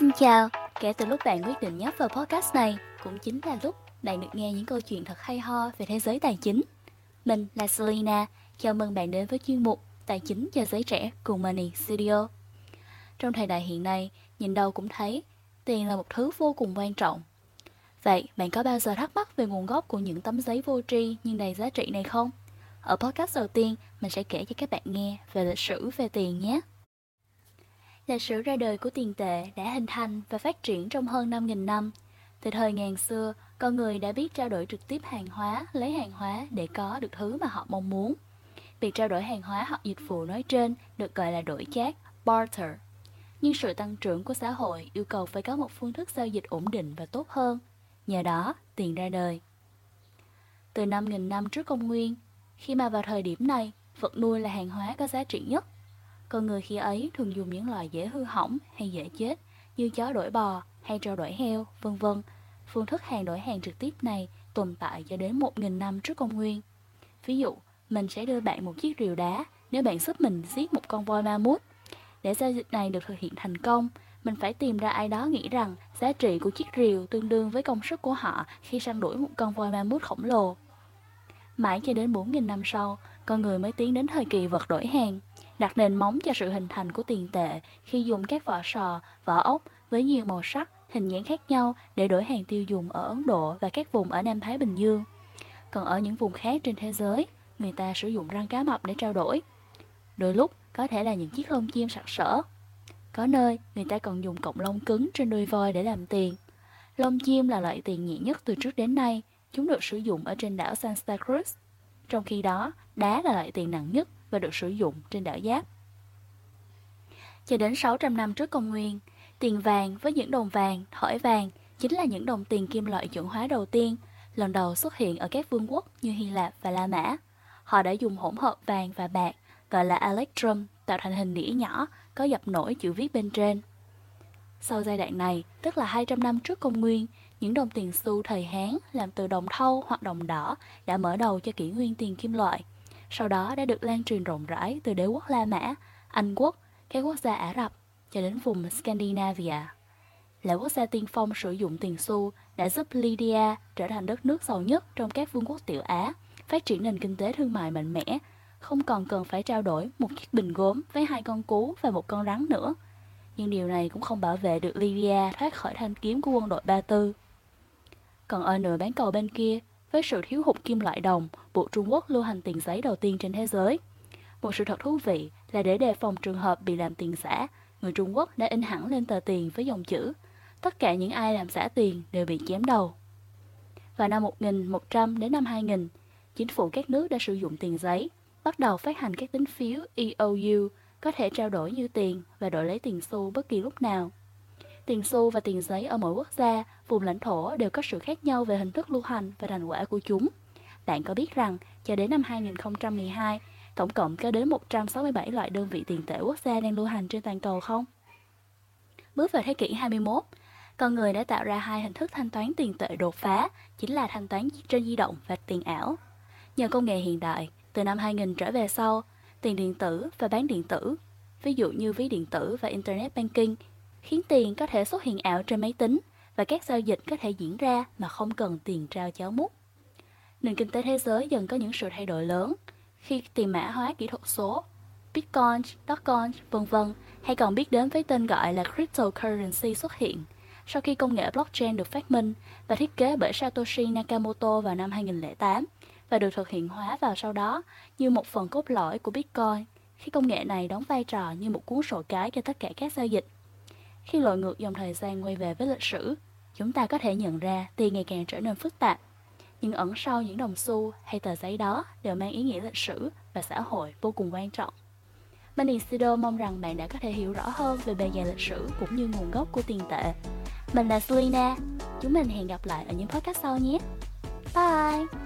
Xin chào, kể từ lúc bạn quyết định nhấp vào podcast này cũng chính là lúc bạn được nghe những câu chuyện thật hay ho về thế giới tài chính. Mình là Selina, chào mừng bạn đến với chuyên mục Tài chính cho giới trẻ cùng Money Studio. Trong thời đại hiện nay, nhìn đâu cũng thấy tiền là một thứ vô cùng quan trọng. Vậy, bạn có bao giờ thắc mắc về nguồn gốc của những tấm giấy vô tri nhưng đầy giá trị này không? Ở podcast đầu tiên, mình sẽ kể cho các bạn nghe về lịch sử về tiền nhé. Lịch sử ra đời của tiền tệ đã hình thành và phát triển trong hơn 5.000 năm. Từ thời ngàn xưa, con người đã biết trao đổi trực tiếp hàng hóa, lấy hàng hóa để có được thứ mà họ mong muốn. Việc trao đổi hàng hóa hoặc dịch vụ nói trên được gọi là đổi chác, barter. Nhưng sự tăng trưởng của xã hội yêu cầu phải có một phương thức giao dịch ổn định và tốt hơn. Nhờ đó, tiền ra đời. Từ 5.000 năm trước công nguyên, khi mà vào thời điểm này, vật nuôi là hàng hóa có giá trị nhất. Con người khi ấy thường dùng những loài dễ hư hỏng hay dễ chết như chó đổi bò hay trâu đổi heo, vân vân. Phương thức hàng đổi hàng trực tiếp này tồn tại cho đến 1.000 năm trước công nguyên. Ví dụ, mình sẽ đưa bạn một chiếc rìu đá nếu bạn giúp mình giết một con voi ma mút. Để giao dịch này được thực hiện thành công, mình phải tìm ra ai đó nghĩ rằng giá trị của chiếc rìu tương đương với công sức của họ khi săn đuổi một con voi ma mút khổng lồ. Mãi cho đến 4.000 năm sau, con người mới tiến đến thời kỳ vật đổi hàng, đặt nền móng cho sự hình thành của tiền tệ khi dùng các vỏ sò, vỏ ốc với nhiều màu sắc, hình dáng khác nhau để đổi hàng tiêu dùng ở Ấn Độ và các vùng ở Nam Thái Bình Dương. Còn ở những vùng khác trên thế giới, người ta sử dụng răng cá mập để trao đổi. Đôi lúc có thể là những chiếc lông chim sặc sỡ. Có nơi người ta còn dùng cọng lông cứng trên đuôi voi để làm tiền. Lông chim là loại tiền nhẹ nhất từ trước đến nay, chúng được sử dụng ở trên đảo Santa Cruz. Trong khi đó, đá là loại tiền nặng nhất và được sử dụng trên đảo Giáp. Cho đến 600 năm trước công nguyên, tiền vàng với những đồng vàng, thỏi vàng chính là những đồng tiền kim loại chuẩn hóa đầu tiên, lần đầu xuất hiện ở các vương quốc như Hy Lạp và La Mã. Họ đã dùng hỗn hợp vàng và bạc, gọi là electrum, tạo thành hình đĩa nhỏ, có dập nổi chữ viết bên trên. Sau giai đoạn này, tức là 200 năm trước công nguyên, những đồng tiền xu thời Hán làm từ đồng thau hoặc đồng đỏ đã mở đầu cho kỷ nguyên tiền kim loại. Sau đó đã được lan truyền rộng rãi từ đế quốc La Mã, Anh quốc, các quốc gia Ả Rập cho đến vùng Scandinavia. Là quốc gia tiên phong sử dụng tiền xu đã giúp Lydia trở thành đất nước giàu nhất trong các vương quốc tiểu Á, phát triển nền kinh tế thương mại mạnh mẽ, không còn cần phải trao đổi một chiếc bình gốm với hai con cú và một con rắn nữa. Nhưng điều này cũng không bảo vệ được Lydia thoát khỏi thanh kiếm của quân đội Ba Tư. Còn ở nửa bán cầu bên kia, với sự thiếu hụt kim loại đồng, buộc Trung Quốc lưu hành tiền giấy đầu tiên trên thế giới. Một sự thật thú vị là để đề phòng trường hợp bị làm tiền giả, người Trung Quốc đã in hẳn lên tờ tiền với dòng chữ Tất cả những ai làm giả tiền đều bị chém đầu. Vào năm 1100 đến năm 2000, chính phủ các nước đã sử dụng tiền giấy, bắt đầu phát hành các tín phiếu EOU có thể trao đổi như tiền và đổi lấy tiền xu bất kỳ lúc nào. Tiền xu và tiền giấy ở mỗi quốc gia, vùng lãnh thổ đều có sự khác nhau về hình thức lưu hành và thành quả của chúng. Bạn có biết rằng, cho đến năm 2012, tổng cộng có đến 167 loại đơn vị tiền tệ quốc gia đang lưu hành trên toàn cầu không? Bước vào thế kỷ 21, con người đã tạo ra hai hình thức thanh toán tiền tệ đột phá, chính là thanh toán trên di động và tiền ảo. Nhờ công nghệ hiện đại, từ năm 2000 trở về sau, tiền điện tử và bán điện tử, ví dụ như ví điện tử và Internet Banking, khiến tiền có thể xuất hiện ảo trên máy tính và các giao dịch có thể diễn ra mà không cần tiền trao cháo mút. Nền kinh tế thế giới dần có những sự thay đổi lớn khi tiền mã hóa kỹ thuật số, Bitcoin, Dogecoin, vân vân hay còn biết đến với tên gọi là cryptocurrency xuất hiện sau khi công nghệ blockchain được phát minh và thiết kế bởi Satoshi Nakamoto vào năm 2008 và được thực hiện hóa vào sau đó như một phần cốt lõi của Bitcoin khi công nghệ này đóng vai trò như một cuốn sổ cái cho tất cả các giao dịch. Khi lội ngược dòng thời gian quay về với lịch sử, chúng ta có thể nhận ra tiền ngày càng trở nên phức tạp. Nhưng ẩn sau những đồng xu hay tờ giấy đó đều mang ý nghĩa lịch sử và xã hội vô cùng quan trọng. Money Studio mong rằng bạn đã có thể hiểu rõ hơn về bề dày lịch sử cũng như nguồn gốc của tiền tệ. Mình là Selena, chúng mình hẹn gặp lại ở những podcast sau nhé. Bye!